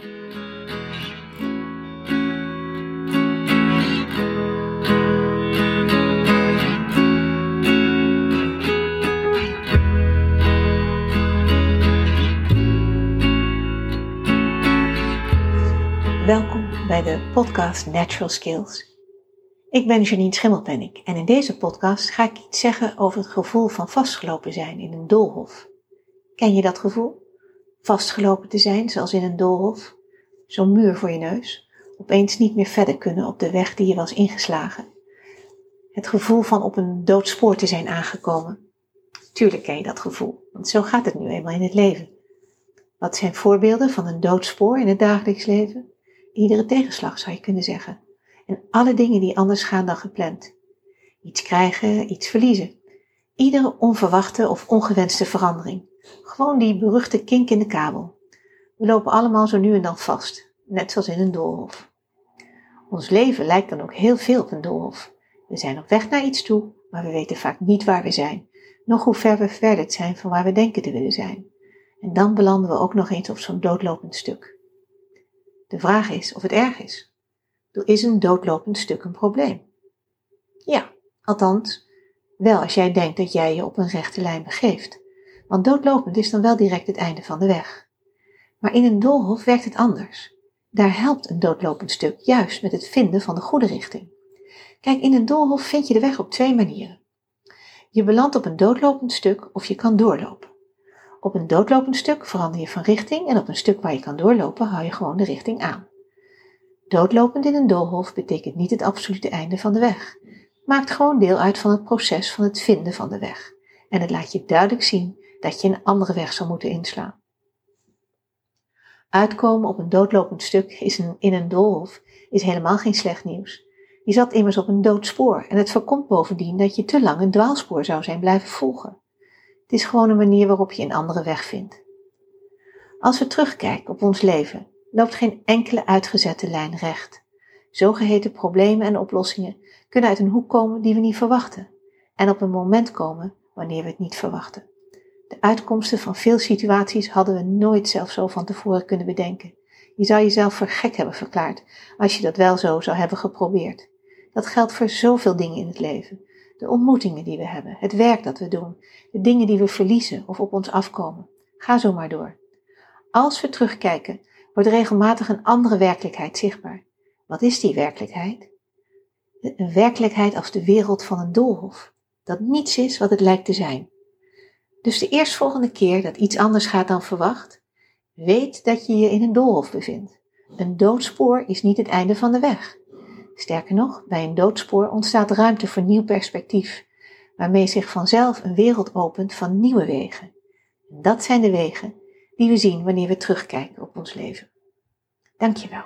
Welkom bij de podcast Natural Skills. Ik ben Janine Schimmelpennik en in deze podcast ga ik iets zeggen over het gevoel van vastgelopen zijn in een doolhof. Ken je dat gevoel? Vastgelopen te zijn, zoals in een doolhof, zo'n muur voor je neus, opeens niet meer verder kunnen op de weg die je was ingeslagen. Het gevoel van op een doodspoor te zijn aangekomen. Tuurlijk ken je dat gevoel, want zo gaat het nu eenmaal in het leven. Wat zijn voorbeelden van een doodspoor in het dagelijks leven? Iedere tegenslag zou je kunnen zeggen. En alle dingen die anders gaan dan gepland. Iets krijgen, iets verliezen. Iedere onverwachte of ongewenste verandering. Gewoon die beruchte kink in de kabel. We lopen allemaal zo nu en dan vast, net zoals in een doolhof. Ons leven lijkt dan ook heel veel op een doolhof. We zijn op weg naar iets toe, maar we weten vaak niet waar we zijn, nog hoe ver we verwijderd zijn van waar we denken te willen zijn. En dan belanden we ook nog eens op zo'n doodlopend stuk. De vraag is of het erg is. Is een doodlopend stuk een probleem? Ja, althans, wel als jij denkt dat jij je op een rechte lijn begeeft. Want doodlopend is dan wel direct het einde van de weg. Maar in een doolhof werkt het anders. Daar helpt een doodlopend stuk juist met het vinden van de goede richting. Kijk, in een doolhof vind je de weg op twee manieren. Je belandt op een doodlopend stuk of je kan doorlopen. Op een doodlopend stuk verander je van richting en op een stuk waar je kan doorlopen hou je gewoon de richting aan. Doodlopend in een doolhof betekent niet het absolute einde van de weg. Maakt gewoon deel uit van het proces van het vinden van de weg. En het laat je duidelijk zien dat je een andere weg zou moeten inslaan. Uitkomen op een doodlopend stuk is in een doolhof is helemaal geen slecht nieuws. Je zat immers op een doodspoor en het voorkomt bovendien dat je te lang een dwaalspoor zou zijn blijven volgen. Het is gewoon een manier waarop je een andere weg vindt. Als we terugkijken op ons leven, loopt geen enkele uitgezette lijn recht. Zogeheten problemen en oplossingen kunnen uit een hoek komen die we niet verwachten en op een moment komen wanneer we het niet verwachten. De uitkomsten van veel situaties hadden we nooit zelf zo van tevoren kunnen bedenken. Je zou jezelf voor gek hebben verklaard als je dat wel zo zou hebben geprobeerd. Dat geldt voor zoveel dingen in het leven de ontmoetingen die we hebben, het werk dat we doen, de dingen die we verliezen of op ons afkomen. Ga zo maar door. Als we terugkijken, wordt regelmatig een andere werkelijkheid zichtbaar. Wat is die werkelijkheid? Een werkelijkheid als de wereld van een doolhof, dat niets is wat het lijkt te zijn. Dus de eerstvolgende keer dat iets anders gaat dan verwacht, weet dat je je in een doolhof bevindt. Een doodspoor is niet het einde van de weg. Sterker nog, bij een doodspoor ontstaat ruimte voor nieuw perspectief, waarmee zich vanzelf een wereld opent van nieuwe wegen. En dat zijn de wegen die we zien wanneer we terugkijken op ons leven. Dankjewel.